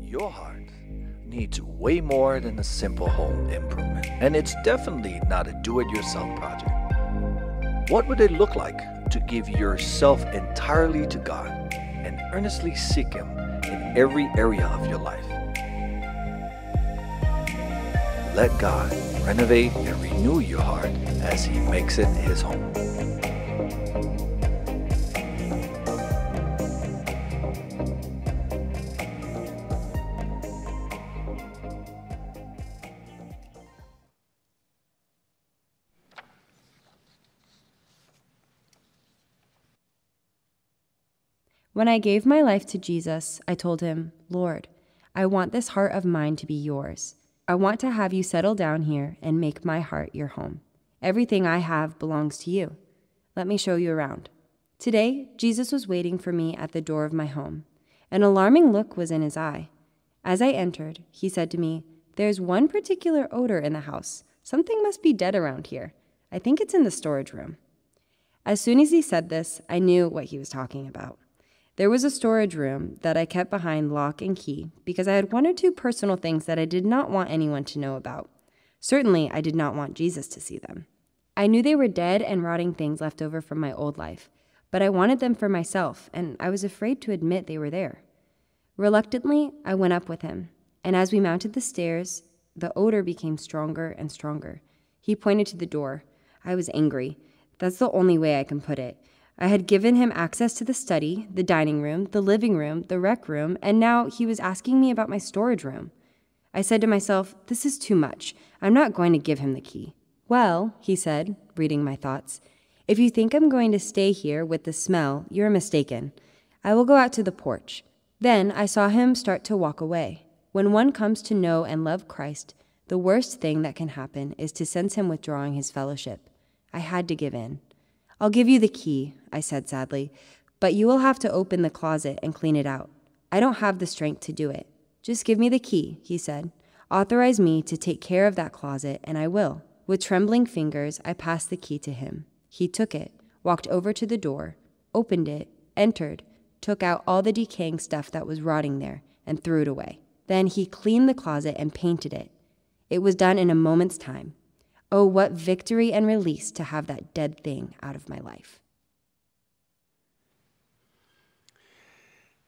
Your heart needs way more than a simple home improvement, and it's definitely not a do it yourself project. What would it look like to give yourself entirely to God and earnestly seek Him in every area of your life? Let God renovate and renew your heart as He makes it His home. When I gave my life to Jesus, I told him, Lord, I want this heart of mine to be yours. I want to have you settle down here and make my heart your home. Everything I have belongs to you. Let me show you around. Today, Jesus was waiting for me at the door of my home. An alarming look was in his eye. As I entered, he said to me, There's one particular odor in the house. Something must be dead around here. I think it's in the storage room. As soon as he said this, I knew what he was talking about. There was a storage room that I kept behind lock and key because I had one or two personal things that I did not want anyone to know about. Certainly, I did not want Jesus to see them. I knew they were dead and rotting things left over from my old life, but I wanted them for myself, and I was afraid to admit they were there. Reluctantly, I went up with him, and as we mounted the stairs, the odor became stronger and stronger. He pointed to the door. I was angry. That's the only way I can put it. I had given him access to the study, the dining room, the living room, the rec room, and now he was asking me about my storage room. I said to myself, This is too much. I'm not going to give him the key. Well, he said, reading my thoughts, if you think I'm going to stay here with the smell, you're mistaken. I will go out to the porch. Then I saw him start to walk away. When one comes to know and love Christ, the worst thing that can happen is to sense him withdrawing his fellowship. I had to give in. I'll give you the key, I said sadly, but you will have to open the closet and clean it out. I don't have the strength to do it. Just give me the key, he said. Authorize me to take care of that closet, and I will. With trembling fingers, I passed the key to him. He took it, walked over to the door, opened it, entered, took out all the decaying stuff that was rotting there, and threw it away. Then he cleaned the closet and painted it. It was done in a moment's time. Oh, what victory and release to have that dead thing out of my life.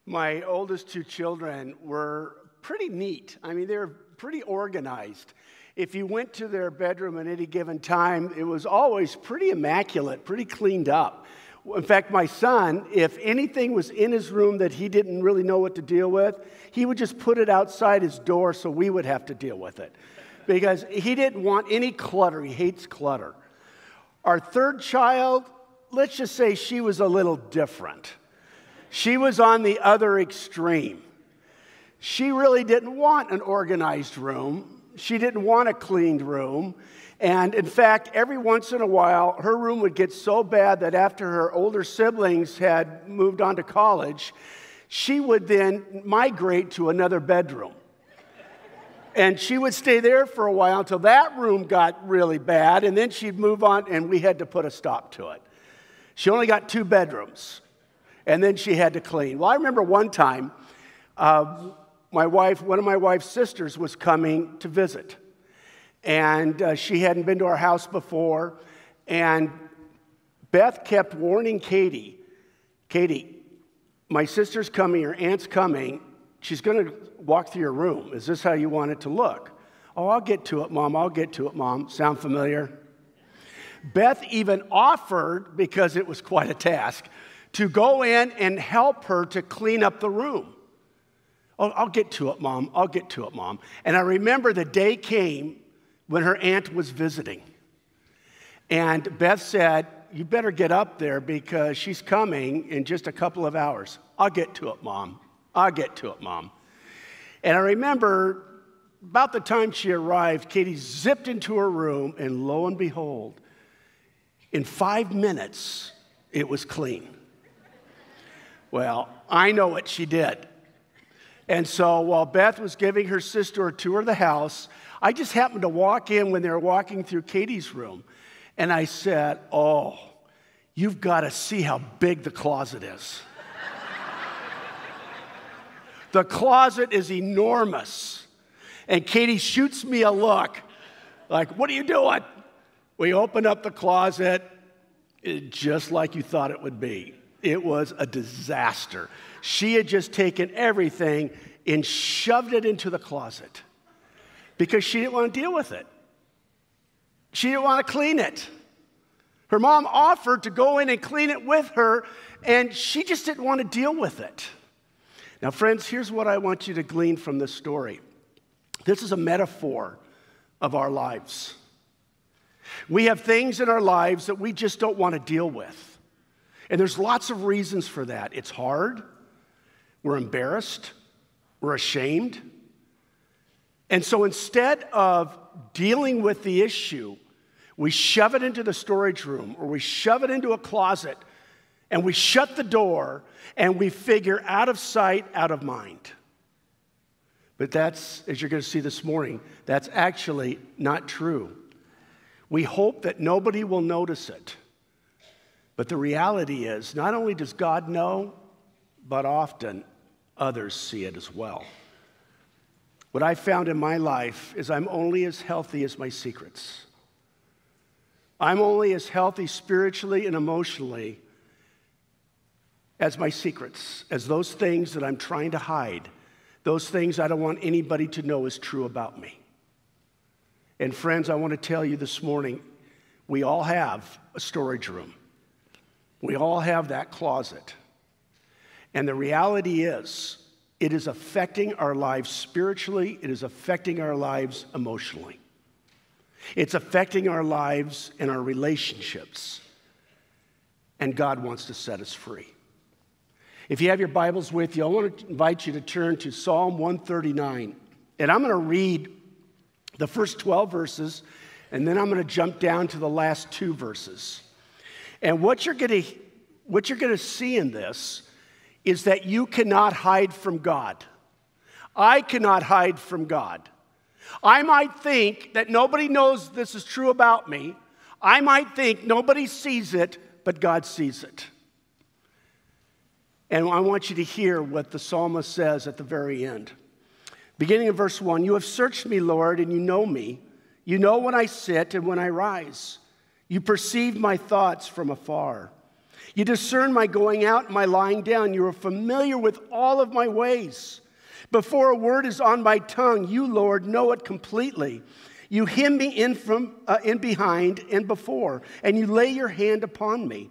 My oldest two children were pretty neat. I mean, they were pretty organized. If you went to their bedroom at any given time, it was always pretty immaculate, pretty cleaned up. In fact, my son, if anything was in his room that he didn't really know what to deal with, he would just put it outside his door so we would have to deal with it because he didn't want any clutter. He hates clutter. Our third child, let's just say she was a little different. She was on the other extreme. She really didn't want an organized room. She didn't want a cleaned room. And in fact, every once in a while, her room would get so bad that after her older siblings had moved on to college, she would then migrate to another bedroom. And she would stay there for a while until that room got really bad, and then she'd move on, and we had to put a stop to it. She only got two bedrooms, and then she had to clean. Well, I remember one time, uh, my wife, one of my wife's sisters, was coming to visit, and uh, she hadn't been to our house before, and Beth kept warning Katie, Katie, my sister's coming, your aunt's coming, She's going to walk through your room. Is this how you want it to look? Oh, I'll get to it, Mom. I'll get to it, Mom. Sound familiar? Beth even offered, because it was quite a task, to go in and help her to clean up the room. Oh, I'll get to it, Mom. I'll get to it, Mom. And I remember the day came when her aunt was visiting. And Beth said, You better get up there because she's coming in just a couple of hours. I'll get to it, Mom. I'll get to it, Mom. And I remember about the time she arrived, Katie zipped into her room, and lo and behold, in five minutes, it was clean. Well, I know what she did. And so while Beth was giving her sister a tour of the house, I just happened to walk in when they were walking through Katie's room. And I said, Oh, you've got to see how big the closet is. The closet is enormous. And Katie shoots me a look like, What are you doing? We open up the closet, eh, just like you thought it would be. It was a disaster. She had just taken everything and shoved it into the closet because she didn't want to deal with it. She didn't want to clean it. Her mom offered to go in and clean it with her, and she just didn't want to deal with it. Now, friends, here's what I want you to glean from this story this is a metaphor of our lives. We have things in our lives that we just don't want to deal with. And there's lots of reasons for that. It's hard, we're embarrassed, we're ashamed. And so instead of dealing with the issue, we shove it into the storage room or we shove it into a closet and we shut the door and we figure out of sight, out of mind. But that's, as you're going to see this morning, that's actually not true. We hope that nobody will notice it. But the reality is, not only does God know, but often others see it as well. What I found in my life is I'm only as healthy as my secrets. I'm only as healthy spiritually and emotionally as my secrets, as those things that I'm trying to hide, those things I don't want anybody to know is true about me. And friends, I want to tell you this morning we all have a storage room, we all have that closet. And the reality is, it is affecting our lives spiritually, it is affecting our lives emotionally. It's affecting our lives and our relationships. And God wants to set us free. If you have your Bibles with you, I want to invite you to turn to Psalm 139. And I'm going to read the first 12 verses, and then I'm going to jump down to the last two verses. And what you're going to, what you're going to see in this is that you cannot hide from God. I cannot hide from God. I might think that nobody knows this is true about me. I might think nobody sees it, but God sees it. And I want you to hear what the psalmist says at the very end. Beginning of verse 1 You have searched me, Lord, and you know me. You know when I sit and when I rise. You perceive my thoughts from afar. You discern my going out and my lying down. You are familiar with all of my ways. Before a word is on my tongue, you, Lord, know it completely. You hem me in from uh, in behind and before, and you lay your hand upon me.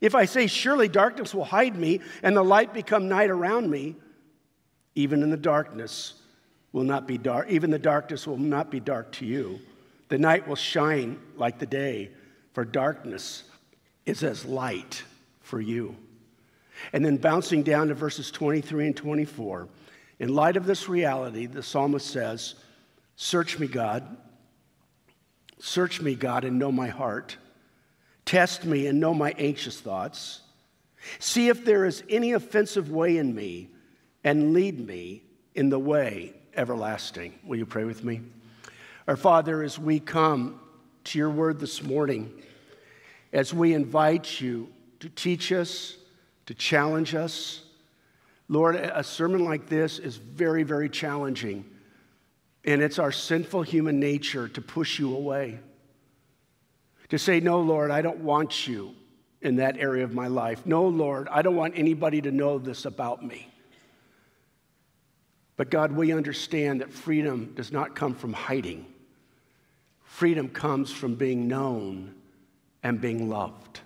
If I say, Surely darkness will hide me, and the light become night around me, even in the darkness will not be dark, even the darkness will not be dark to you. The night will shine like the day, for darkness is as light for you. And then bouncing down to verses 23 and 24. In light of this reality, the psalmist says, Search me, God. Search me, God, and know my heart. Test me and know my anxious thoughts. See if there is any offensive way in me, and lead me in the way everlasting. Will you pray with me? Our Father, as we come to your word this morning, as we invite you to teach us, to challenge us, Lord, a sermon like this is very, very challenging. And it's our sinful human nature to push you away. To say, No, Lord, I don't want you in that area of my life. No, Lord, I don't want anybody to know this about me. But God, we understand that freedom does not come from hiding, freedom comes from being known and being loved.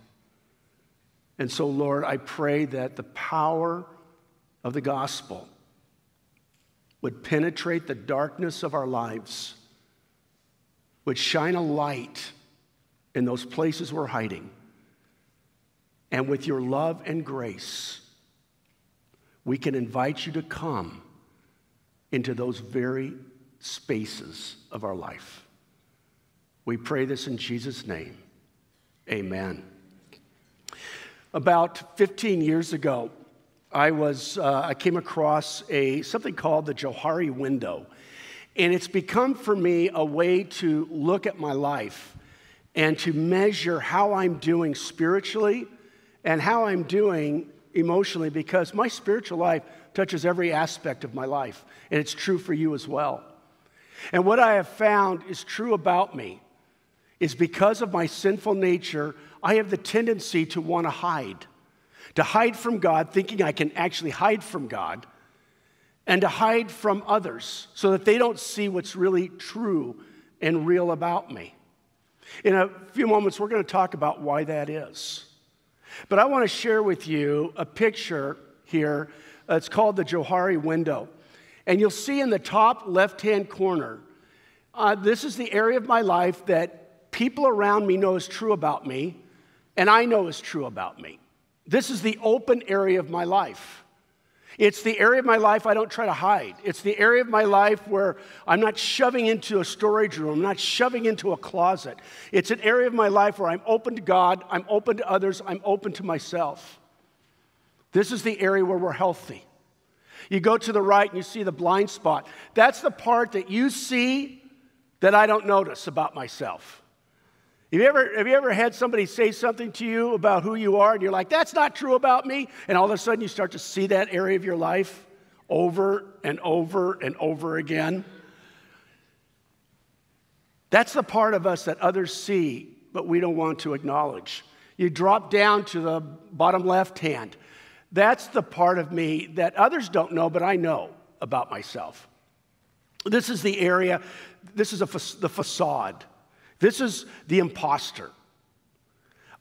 And so, Lord, I pray that the power of the gospel would penetrate the darkness of our lives, would shine a light in those places we're hiding, and with your love and grace, we can invite you to come into those very spaces of our life. We pray this in Jesus' name. Amen. About 15 years ago, I, was, uh, I came across a, something called the Johari window. And it's become for me a way to look at my life and to measure how I'm doing spiritually and how I'm doing emotionally because my spiritual life touches every aspect of my life. And it's true for you as well. And what I have found is true about me is because of my sinful nature, I have the tendency to want to hide to hide from God, thinking I can actually hide from God, and to hide from others so that they don't see what's really true and real about me. In a few moments, we're going to talk about why that is. But I want to share with you a picture here. It's called the Johari window. And you'll see in the top left hand corner, uh, this is the area of my life that people around me know is true about me, and I know is true about me. This is the open area of my life. It's the area of my life I don't try to hide. It's the area of my life where I'm not shoving into a storage room, I'm not shoving into a closet. It's an area of my life where I'm open to God, I'm open to others, I'm open to myself. This is the area where we're healthy. You go to the right and you see the blind spot. That's the part that you see that I don't notice about myself. Have you, ever, have you ever had somebody say something to you about who you are and you're like, that's not true about me? And all of a sudden you start to see that area of your life over and over and over again? That's the part of us that others see, but we don't want to acknowledge. You drop down to the bottom left hand. That's the part of me that others don't know, but I know about myself. This is the area, this is fa- the facade. This is the imposter.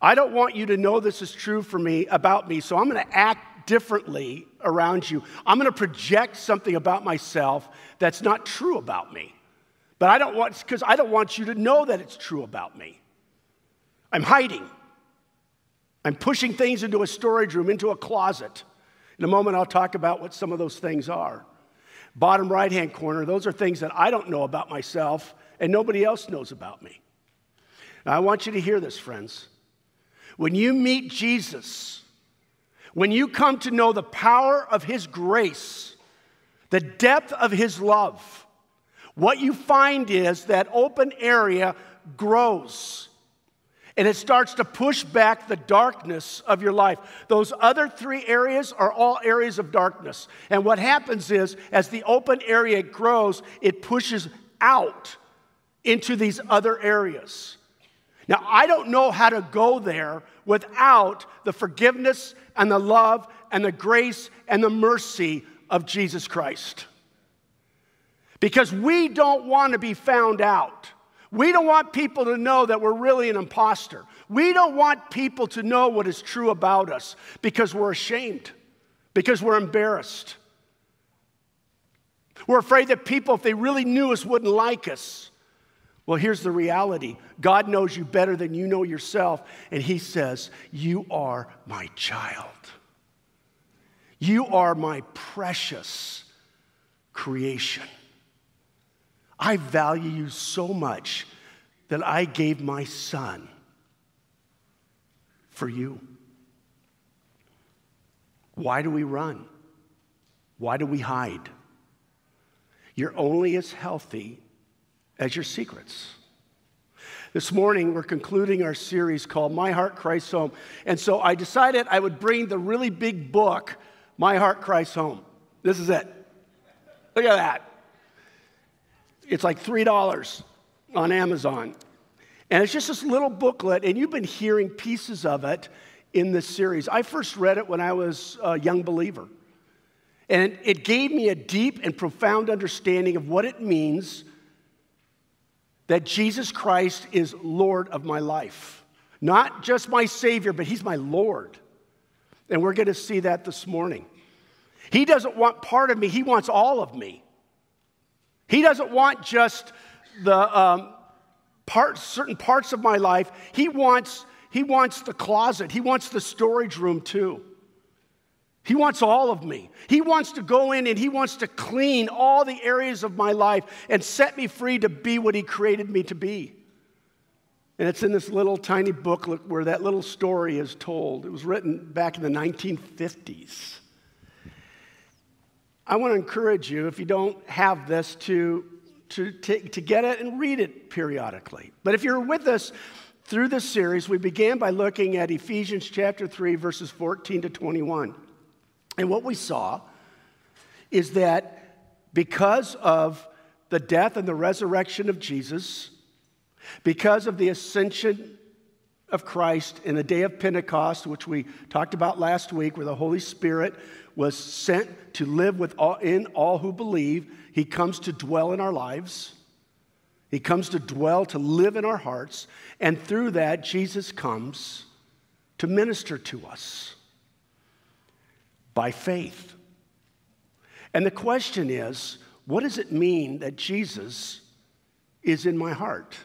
I don't want you to know this is true for me, about me, so I'm going to act differently around you. I'm going to project something about myself that's not true about me. But I don't want, because I don't want you to know that it's true about me. I'm hiding. I'm pushing things into a storage room, into a closet. In a moment, I'll talk about what some of those things are. Bottom right hand corner, those are things that I don't know about myself and nobody else knows about me. Now, I want you to hear this, friends. When you meet Jesus, when you come to know the power of His grace, the depth of His love, what you find is that open area grows and it starts to push back the darkness of your life. Those other three areas are all areas of darkness. And what happens is, as the open area grows, it pushes out into these other areas. Now, I don't know how to go there without the forgiveness and the love and the grace and the mercy of Jesus Christ. Because we don't want to be found out. We don't want people to know that we're really an imposter. We don't want people to know what is true about us because we're ashamed, because we're embarrassed. We're afraid that people, if they really knew us, wouldn't like us. Well, here's the reality God knows you better than you know yourself, and He says, You are my child. You are my precious creation. I value you so much that I gave my son for you. Why do we run? Why do we hide? You're only as healthy as your secrets. This morning, we're concluding our series called My Heart Christ's Home. And so I decided I would bring the really big book, My Heart Christ's Home. This is it. Look at that. It's like $3 on Amazon. And it's just this little booklet, and you've been hearing pieces of it in this series. I first read it when I was a young believer. And it gave me a deep and profound understanding of what it means that Jesus Christ is Lord of my life. Not just my Savior, but He's my Lord. And we're going to see that this morning. He doesn't want part of me, He wants all of me. He doesn't want just the um, part, certain parts of my life. He wants, he wants the closet, He wants the storage room too. He wants all of me. He wants to go in and He wants to clean all the areas of my life and set me free to be what He created me to be. And it's in this little tiny booklet where that little story is told. It was written back in the 1950s. I want to encourage you, if you don't have this, to, to, to, to get it and read it periodically. But if you're with us through this series, we began by looking at Ephesians chapter 3, verses 14 to 21. And what we saw is that because of the death and the resurrection of Jesus, because of the ascension of Christ in the day of Pentecost, which we talked about last week, where the Holy Spirit was sent to live with all, in all who believe, He comes to dwell in our lives. He comes to dwell, to live in our hearts. And through that, Jesus comes to minister to us by faith. And the question is what does it mean that Jesus is in my heart?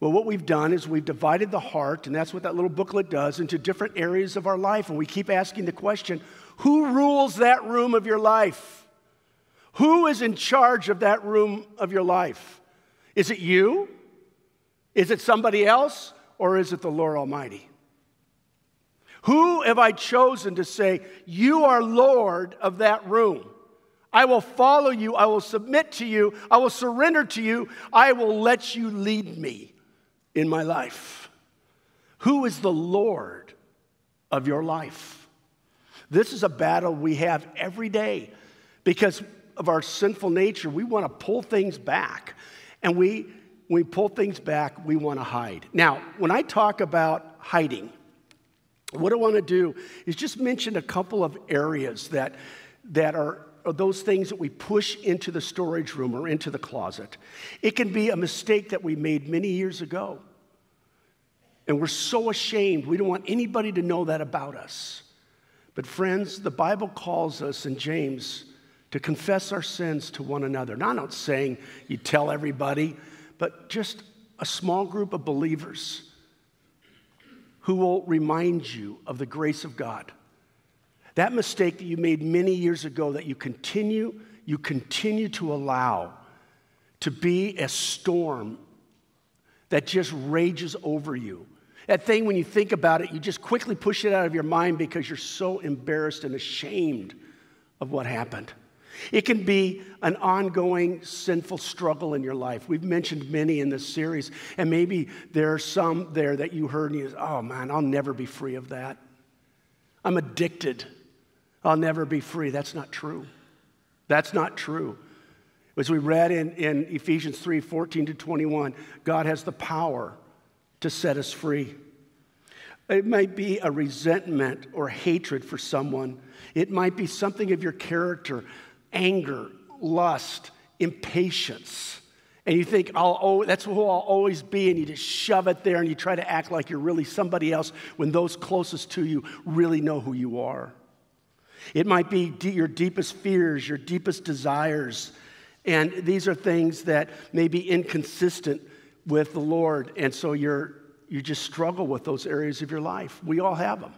Well, what we've done is we've divided the heart, and that's what that little booklet does, into different areas of our life. And we keep asking the question who rules that room of your life? Who is in charge of that room of your life? Is it you? Is it somebody else? Or is it the Lord Almighty? Who have I chosen to say, You are Lord of that room? I will follow you. I will submit to you. I will surrender to you. I will let you lead me in my life. Who is the Lord of your life? This is a battle we have every day because of our sinful nature. We want to pull things back. And we, when we pull things back, we want to hide. Now, when I talk about hiding, what I want to do is just mention a couple of areas that, that are, are those things that we push into the storage room or into the closet. It can be a mistake that we made many years ago. And we're so ashamed. We don't want anybody to know that about us. But, friends, the Bible calls us in James to confess our sins to one another. Now, I'm not saying you tell everybody, but just a small group of believers who will remind you of the grace of God. That mistake that you made many years ago that you continue, you continue to allow to be a storm that just rages over you. That thing, when you think about it, you just quickly push it out of your mind because you're so embarrassed and ashamed of what happened. It can be an ongoing sinful struggle in your life. We've mentioned many in this series, and maybe there are some there that you heard and you, said, oh man, I'll never be free of that. I'm addicted. I'll never be free. That's not true. That's not true. As we read in, in Ephesians 3 14 to 21, God has the power to set us free. It might be a resentment or hatred for someone. It might be something of your character anger, lust, impatience. And you think, I'll, oh, that's who I'll always be, and you just shove it there and you try to act like you're really somebody else when those closest to you really know who you are. It might be your deepest fears, your deepest desires, and these are things that may be inconsistent with the Lord, and so you're, you just struggle with those areas of your life. We all have them.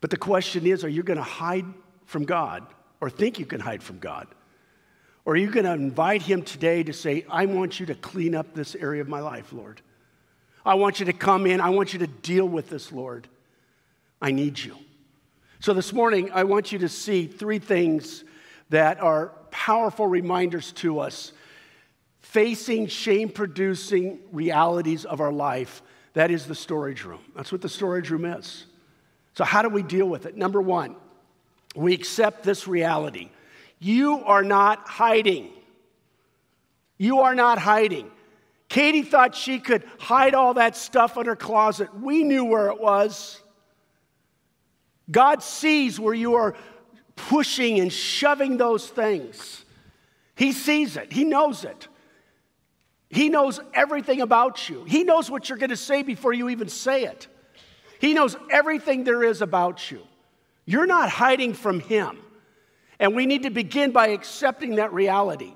But the question is are you going to hide from God or think you can hide from God? Or are you going to invite Him today to say, I want you to clean up this area of my life, Lord? I want you to come in. I want you to deal with this, Lord. I need you. So this morning, I want you to see three things that are powerful reminders to us facing shame producing realities of our life. That is the storage room. That's what the storage room is. So, how do we deal with it? Number one, we accept this reality. You are not hiding. You are not hiding. Katie thought she could hide all that stuff in her closet. We knew where it was. God sees where you are pushing and shoving those things. He sees it, He knows it. He knows everything about you. He knows what you're going to say before you even say it. He knows everything there is about you. You're not hiding from Him. And we need to begin by accepting that reality.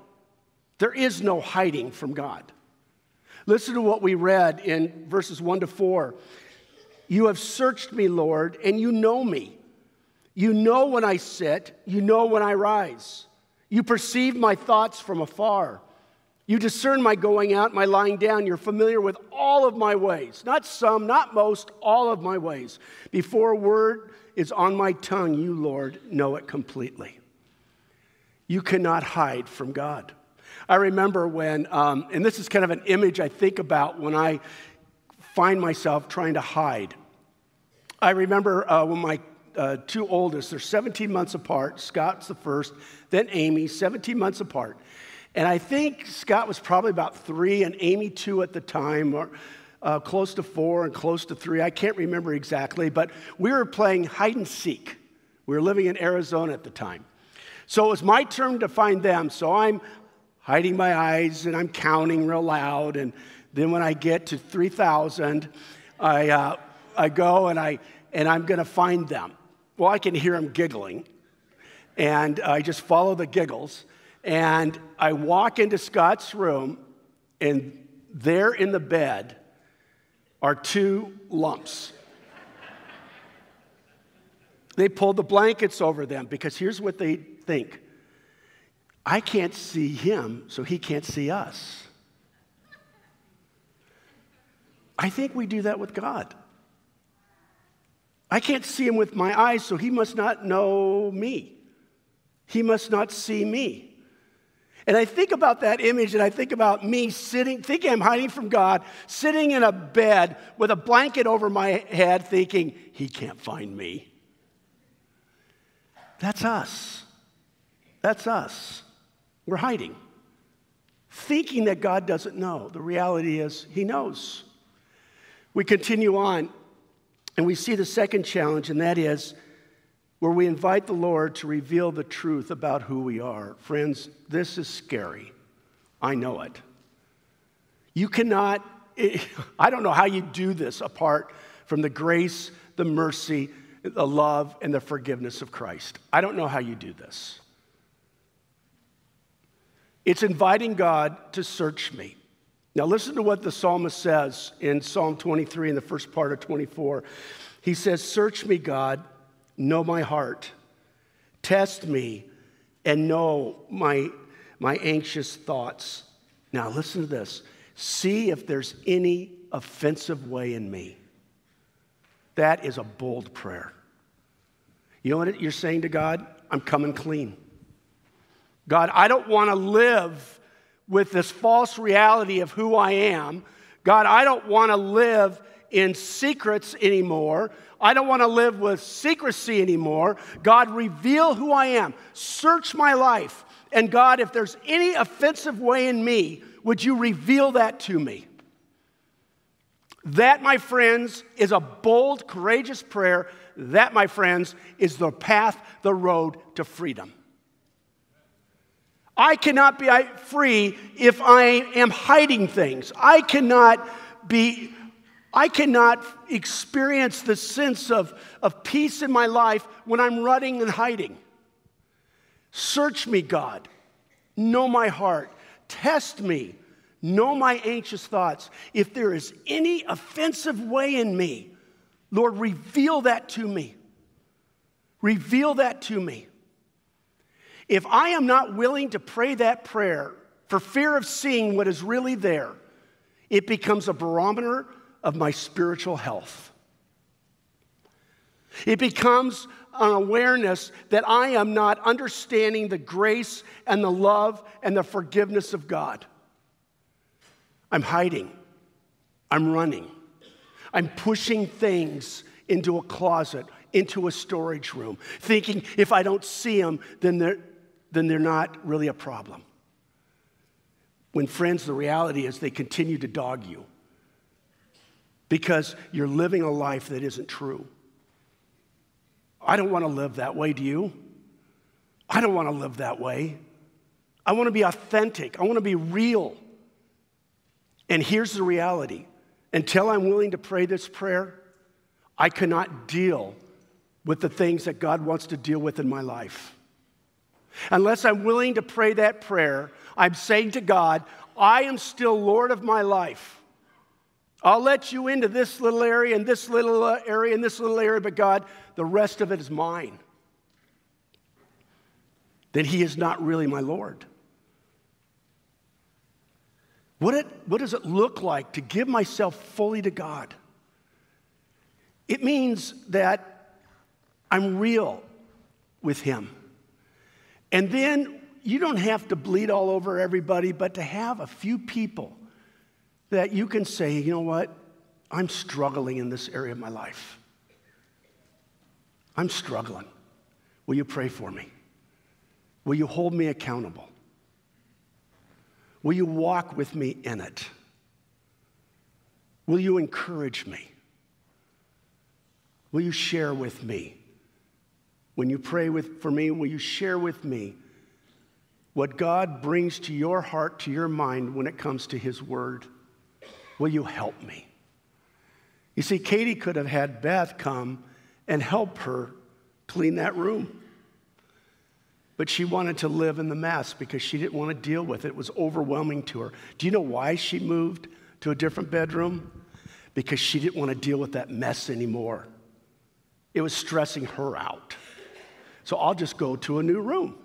There is no hiding from God. Listen to what we read in verses 1 to 4. You have searched me, Lord, and you know me. You know when I sit, you know when I rise. You perceive my thoughts from afar. You discern my going out, my lying down. You're familiar with all of my ways. Not some, not most, all of my ways. Before a word is on my tongue, you, Lord, know it completely. You cannot hide from God. I remember when, um, and this is kind of an image I think about when I find myself trying to hide. I remember uh, when my uh, two oldest, they're 17 months apart. Scott's the first, then Amy, 17 months apart. And I think Scott was probably about three and Amy two at the time, or uh, close to four and close to three. I can't remember exactly, but we were playing hide and seek. We were living in Arizona at the time. So it was my turn to find them. So I'm hiding my eyes and I'm counting real loud. And then when I get to 3,000, I, uh, I go and, I, and I'm going to find them. Well, I can hear them giggling. And I just follow the giggles. And I walk into Scott's room, and there in the bed are two lumps. they pulled the blankets over them because here's what they think I can't see him, so he can't see us. I think we do that with God. I can't see him with my eyes, so he must not know me. He must not see me. And I think about that image and I think about me sitting, thinking I'm hiding from God, sitting in a bed with a blanket over my head, thinking, He can't find me. That's us. That's us. We're hiding, thinking that God doesn't know. The reality is, He knows. We continue on and we see the second challenge, and that is where we invite the Lord to reveal the truth about who we are. Friends, this is scary. I know it. You cannot, I don't know how you do this apart from the grace, the mercy, the love, and the forgiveness of Christ. I don't know how you do this. It's inviting God to search me. Now, listen to what the psalmist says in Psalm 23 in the first part of 24. He says, Search me, God know my heart. Test me and know my, my anxious thoughts. Now, listen to this. See if there's any offensive way in me. That is a bold prayer. You know what you're saying to God? I'm coming clean. God, I don't want to live with this false reality of who I am. God, I don't want to live in secrets anymore. I don't want to live with secrecy anymore. God, reveal who I am. Search my life. And God, if there's any offensive way in me, would you reveal that to me? That, my friends, is a bold, courageous prayer. That, my friends, is the path, the road to freedom. I cannot be free if I am hiding things. I cannot be I cannot experience the sense of, of peace in my life when I'm running and hiding. Search me, God. Know my heart. Test me. Know my anxious thoughts. If there is any offensive way in me, Lord, reveal that to me. Reveal that to me. If I am not willing to pray that prayer for fear of seeing what is really there, it becomes a barometer of my spiritual health. It becomes an awareness that I am not understanding the grace and the love and the forgiveness of God. I'm hiding. I'm running. I'm pushing things into a closet, into a storage room, thinking if I don't see them, then they're, then they're not really a problem. When, friends, the reality is they continue to dog you because you're living a life that isn't true. I don't want to live that way, do you? I don't want to live that way. I want to be authentic, I want to be real. And here's the reality until I'm willing to pray this prayer, I cannot deal with the things that God wants to deal with in my life. Unless I'm willing to pray that prayer, I'm saying to God, I am still Lord of my life. I'll let you into this little area and this little uh, area and this little area, but God, the rest of it is mine. then he is not really my Lord. What, it, what does it look like to give myself fully to God? It means that I'm real with Him. And then you don't have to bleed all over everybody, but to have a few people that you can say, you know what, I'm struggling in this area of my life. I'm struggling. Will you pray for me? Will you hold me accountable? Will you walk with me in it? Will you encourage me? Will you share with me? When you pray with, for me, will you share with me what God brings to your heart, to your mind when it comes to His Word? Will you help me? You see, Katie could have had Beth come and help her clean that room. But she wanted to live in the mess because she didn't want to deal with it. It was overwhelming to her. Do you know why she moved to a different bedroom? Because she didn't want to deal with that mess anymore. It was stressing her out. So I'll just go to a new room.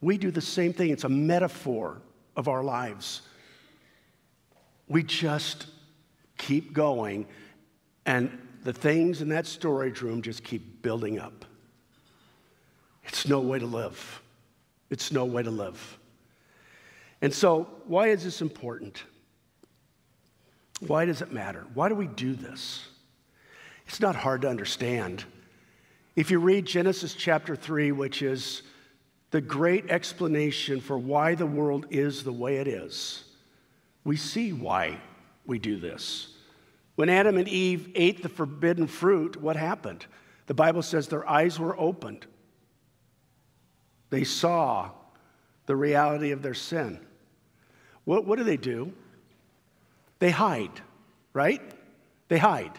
We do the same thing, it's a metaphor of our lives. We just keep going, and the things in that storage room just keep building up. It's no way to live. It's no way to live. And so, why is this important? Why does it matter? Why do we do this? It's not hard to understand. If you read Genesis chapter 3, which is the great explanation for why the world is the way it is, we see why we do this. When Adam and Eve ate the forbidden fruit, what happened? The Bible says their eyes were opened. They saw the reality of their sin. What, what do they do? They hide, right? They hide.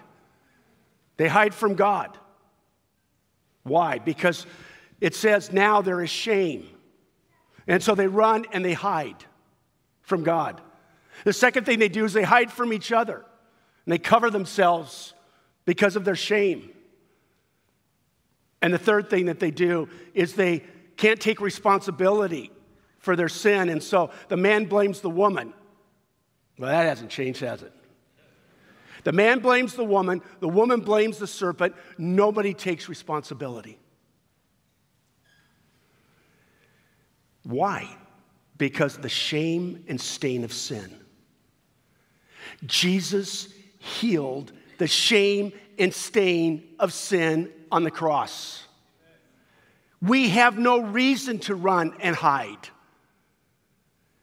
They hide from God. Why? Because it says now there is shame. And so they run and they hide from God. The second thing they do is they hide from each other and they cover themselves because of their shame. And the third thing that they do is they can't take responsibility for their sin, and so the man blames the woman. Well, that hasn't changed, has it? The man blames the woman, the woman blames the serpent. Nobody takes responsibility. Why? Because the shame and stain of sin. Jesus healed the shame and stain of sin on the cross. We have no reason to run and hide.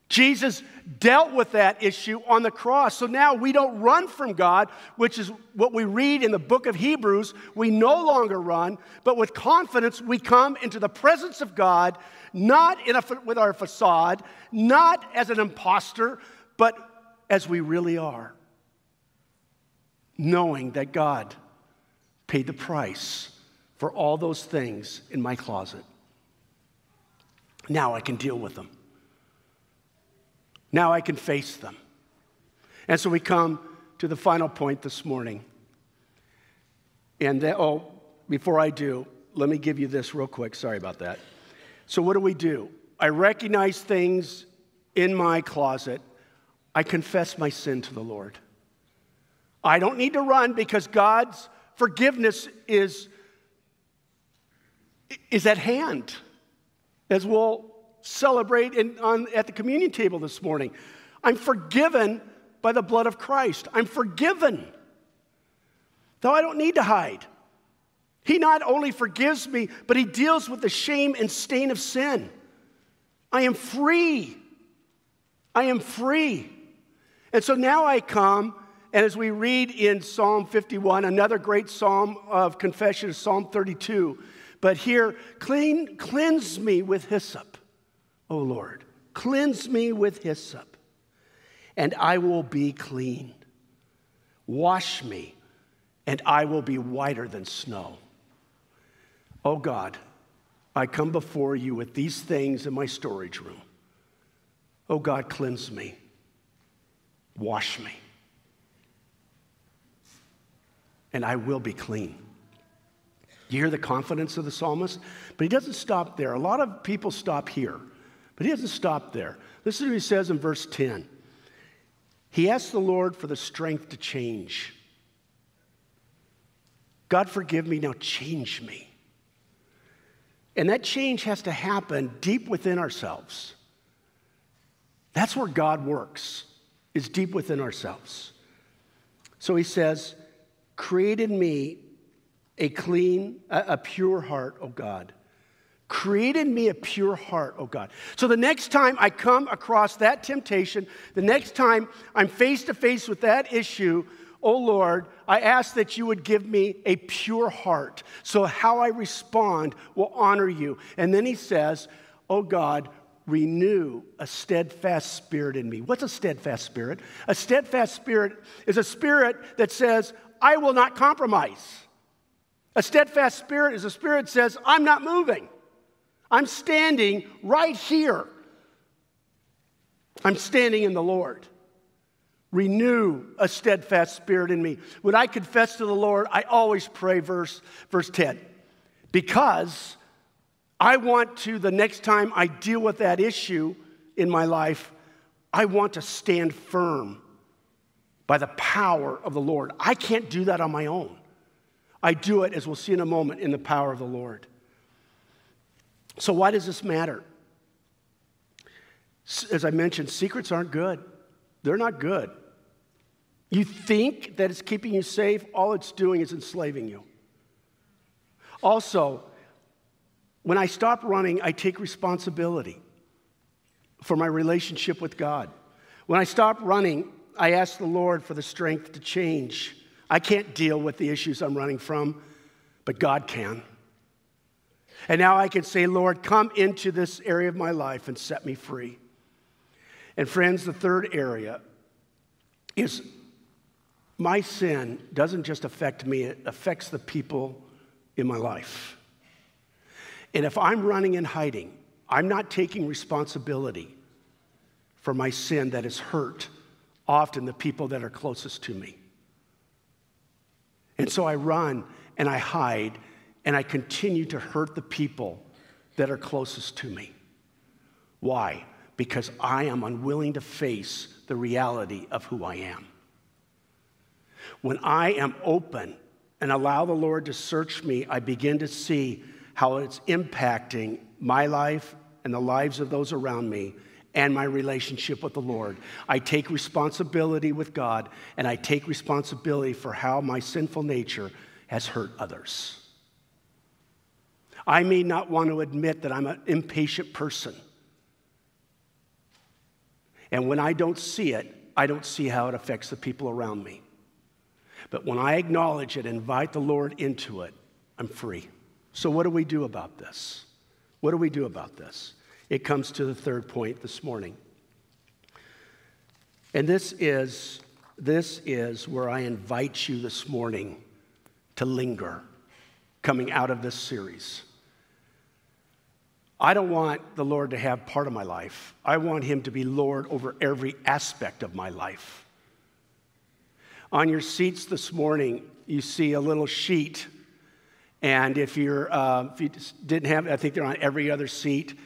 Jesus dealt with that issue on the cross. So now we don't run from God, which is what we read in the book of Hebrews. We no longer run, but with confidence we come into the presence of God, not a, with our facade, not as an impostor, but as we really are, knowing that God paid the price for all those things in my closet. Now I can deal with them. Now I can face them. And so we come to the final point this morning. And then, oh, before I do, let me give you this real quick. Sorry about that. So, what do we do? I recognize things in my closet. I confess my sin to the Lord. I don't need to run because God's forgiveness is is at hand, as we'll celebrate in, on, at the communion table this morning. I'm forgiven by the blood of Christ. I'm forgiven. Though I don't need to hide. He not only forgives me, but He deals with the shame and stain of sin. I am free. I am free. And so now I come, and as we read in Psalm 51, another great psalm of confession is Psalm 32. But here, clean, cleanse me with hyssop, O Lord. Cleanse me with hyssop, and I will be clean. Wash me, and I will be whiter than snow. Oh God, I come before you with these things in my storage room. Oh God, cleanse me, wash me, and I will be clean. You hear the confidence of the psalmist? But he doesn't stop there. A lot of people stop here, but he doesn't stop there. Listen to what he says in verse 10. He asks the Lord for the strength to change. God, forgive me, now change me. And that change has to happen deep within ourselves. That's where God works, is deep within ourselves. So he says, Create in me a clean, a, pure heart, O God. Create in me a pure heart, O God. So the next time I come across that temptation, the next time I'm face to face with that issue, O Lord, I ask that you would give me a pure heart. So how I respond will honor you. And then he says, O God, renew a steadfast spirit in me. What's a steadfast spirit? A steadfast spirit is a spirit that says, I will not compromise. A steadfast spirit is a spirit that says, I'm not moving. I'm standing right here. I'm standing in the Lord. Renew a steadfast spirit in me. When I confess to the Lord, I always pray verse, verse 10 because I want to, the next time I deal with that issue in my life, I want to stand firm by the power of the Lord. I can't do that on my own. I do it, as we'll see in a moment, in the power of the Lord. So, why does this matter? As I mentioned, secrets aren't good. They're not good. You think that it's keeping you safe, all it's doing is enslaving you. Also, when I stop running, I take responsibility for my relationship with God. When I stop running, I ask the Lord for the strength to change. I can't deal with the issues I'm running from, but God can. And now I can say, Lord, come into this area of my life and set me free. And friends, the third area is my sin doesn't just affect me, it affects the people in my life. And if I'm running and hiding, I'm not taking responsibility for my sin that has hurt often the people that are closest to me. And so I run and I hide and I continue to hurt the people that are closest to me. Why? Because I am unwilling to face the reality of who I am. When I am open and allow the Lord to search me, I begin to see how it's impacting my life and the lives of those around me and my relationship with the Lord. I take responsibility with God and I take responsibility for how my sinful nature has hurt others. I may not want to admit that I'm an impatient person. And when I don't see it, I don't see how it affects the people around me. But when I acknowledge it, invite the Lord into it, I'm free. So, what do we do about this? What do we do about this? It comes to the third point this morning. And this is, this is where I invite you this morning to linger coming out of this series. I don't want the Lord to have part of my life. I want Him to be Lord over every aspect of my life. On your seats this morning, you see a little sheet. And if, you're, uh, if you didn't have, I think they're on every other seat.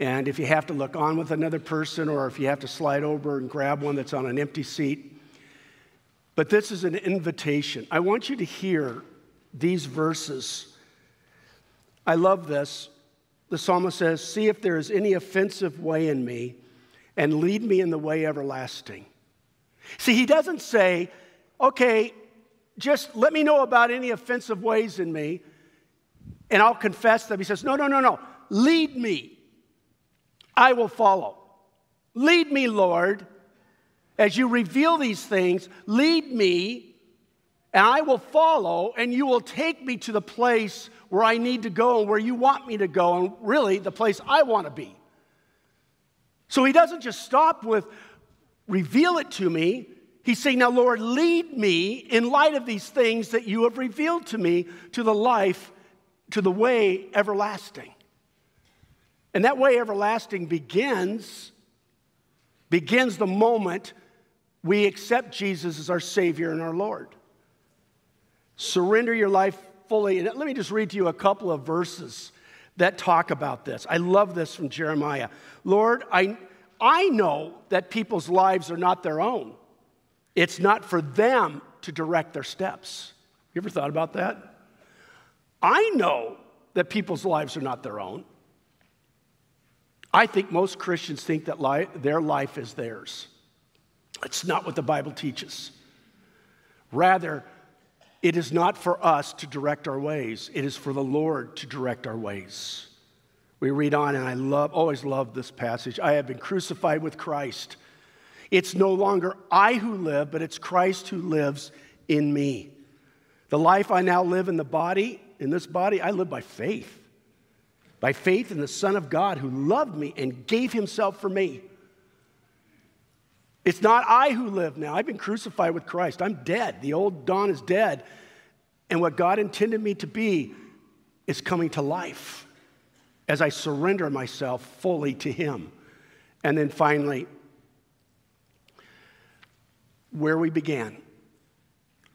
And if you have to look on with another person or if you have to slide over and grab one that's on an empty seat. But this is an invitation. I want you to hear these verses. I love this. The psalmist says, See if there is any offensive way in me and lead me in the way everlasting. See, he doesn't say, okay, just let me know about any offensive ways in me and I'll confess them. He says, no, no, no, no. Lead me. I will follow. Lead me, Lord, as you reveal these things. Lead me, and I will follow, and you will take me to the place where I need to go and where you want me to go, and really the place I want to be. So he doesn't just stop with reveal it to me. He's saying, Now, Lord, lead me in light of these things that you have revealed to me to the life, to the way everlasting. And that way everlasting begins, begins the moment we accept Jesus as our Savior and our Lord. Surrender your life fully, and let me just read to you a couple of verses that talk about this. I love this from Jeremiah. Lord, I, I know that people's lives are not their own. It's not for them to direct their steps. You ever thought about that? I know that people's lives are not their own. I think most Christians think that life, their life is theirs. It's not what the Bible teaches. Rather, it is not for us to direct our ways, it is for the Lord to direct our ways. We read on, and I love, always love this passage. I have been crucified with Christ. It's no longer I who live, but it's Christ who lives in me. The life I now live in the body, in this body, I live by faith. By faith in the Son of God who loved me and gave himself for me. It's not I who live now. I've been crucified with Christ. I'm dead. The old Don is dead. And what God intended me to be is coming to life as I surrender myself fully to Him. And then finally, where we began,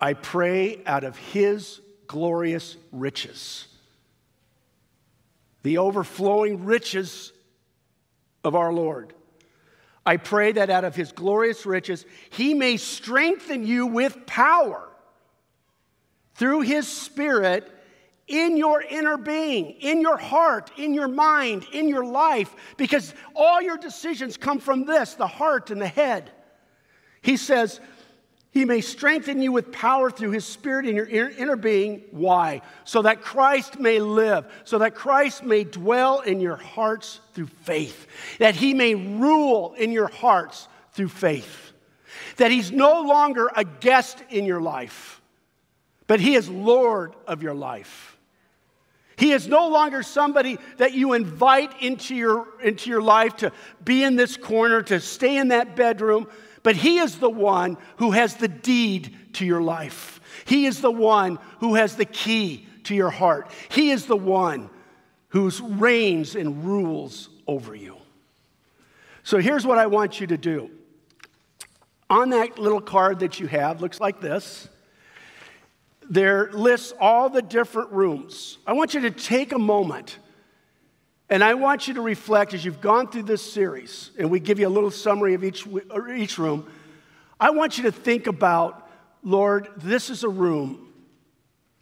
I pray out of His glorious riches, the overflowing riches of our Lord I pray that out of his glorious riches, he may strengthen you with power through his spirit in your inner being, in your heart, in your mind, in your life, because all your decisions come from this the heart and the head. He says, he may strengthen you with power through his spirit in your inner being. Why? So that Christ may live, so that Christ may dwell in your hearts through faith, that he may rule in your hearts through faith, that he's no longer a guest in your life, but he is Lord of your life. He is no longer somebody that you invite into your, into your life to be in this corner, to stay in that bedroom, but He is the one who has the deed to your life. He is the one who has the key to your heart. He is the one who reigns and rules over you. So here's what I want you to do. On that little card that you have, looks like this. There lists all the different rooms. I want you to take a moment and I want you to reflect as you've gone through this series, and we give you a little summary of each, each room. I want you to think about, Lord, this is a room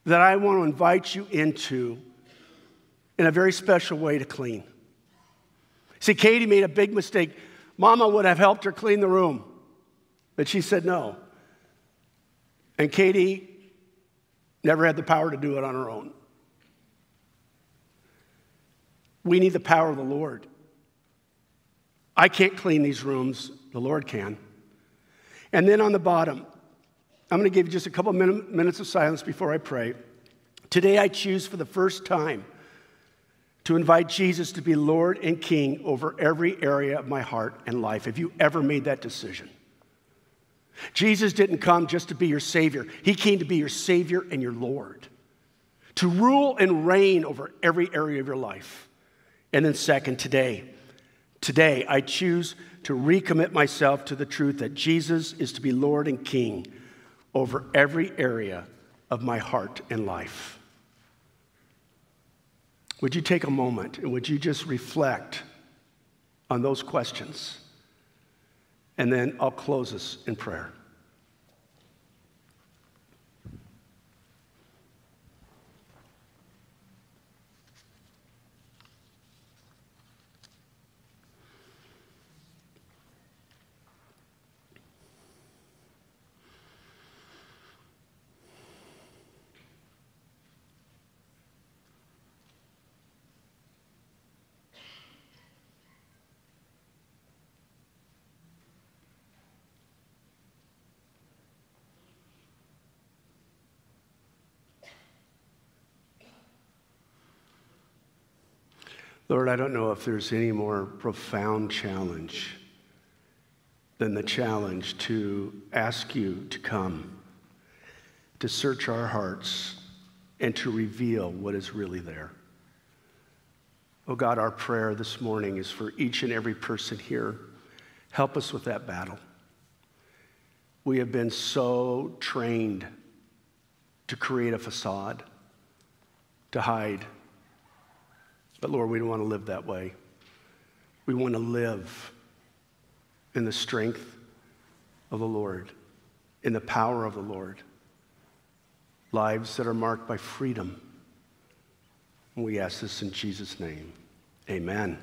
that I want to invite you into in a very special way to clean. See, Katie made a big mistake. Mama would have helped her clean the room, but she said no. And Katie never had the power to do it on her own. We need the power of the Lord. I can't clean these rooms, the Lord can. And then on the bottom, I'm going to give you just a couple minutes of silence before I pray. Today, I choose for the first time to invite Jesus to be Lord and King over every area of my heart and life. Have you ever made that decision? Jesus didn't come just to be your Savior, He came to be your Savior and your Lord, to rule and reign over every area of your life. And then, second, today, today I choose to recommit myself to the truth that Jesus is to be Lord and King over every area of my heart and life. Would you take a moment and would you just reflect on those questions? And then I'll close us in prayer. Lord, I don't know if there's any more profound challenge than the challenge to ask you to come, to search our hearts, and to reveal what is really there. Oh God, our prayer this morning is for each and every person here. Help us with that battle. We have been so trained to create a facade to hide. But Lord, we don't want to live that way. We want to live in the strength of the Lord, in the power of the Lord. Lives that are marked by freedom. We ask this in Jesus' name. Amen.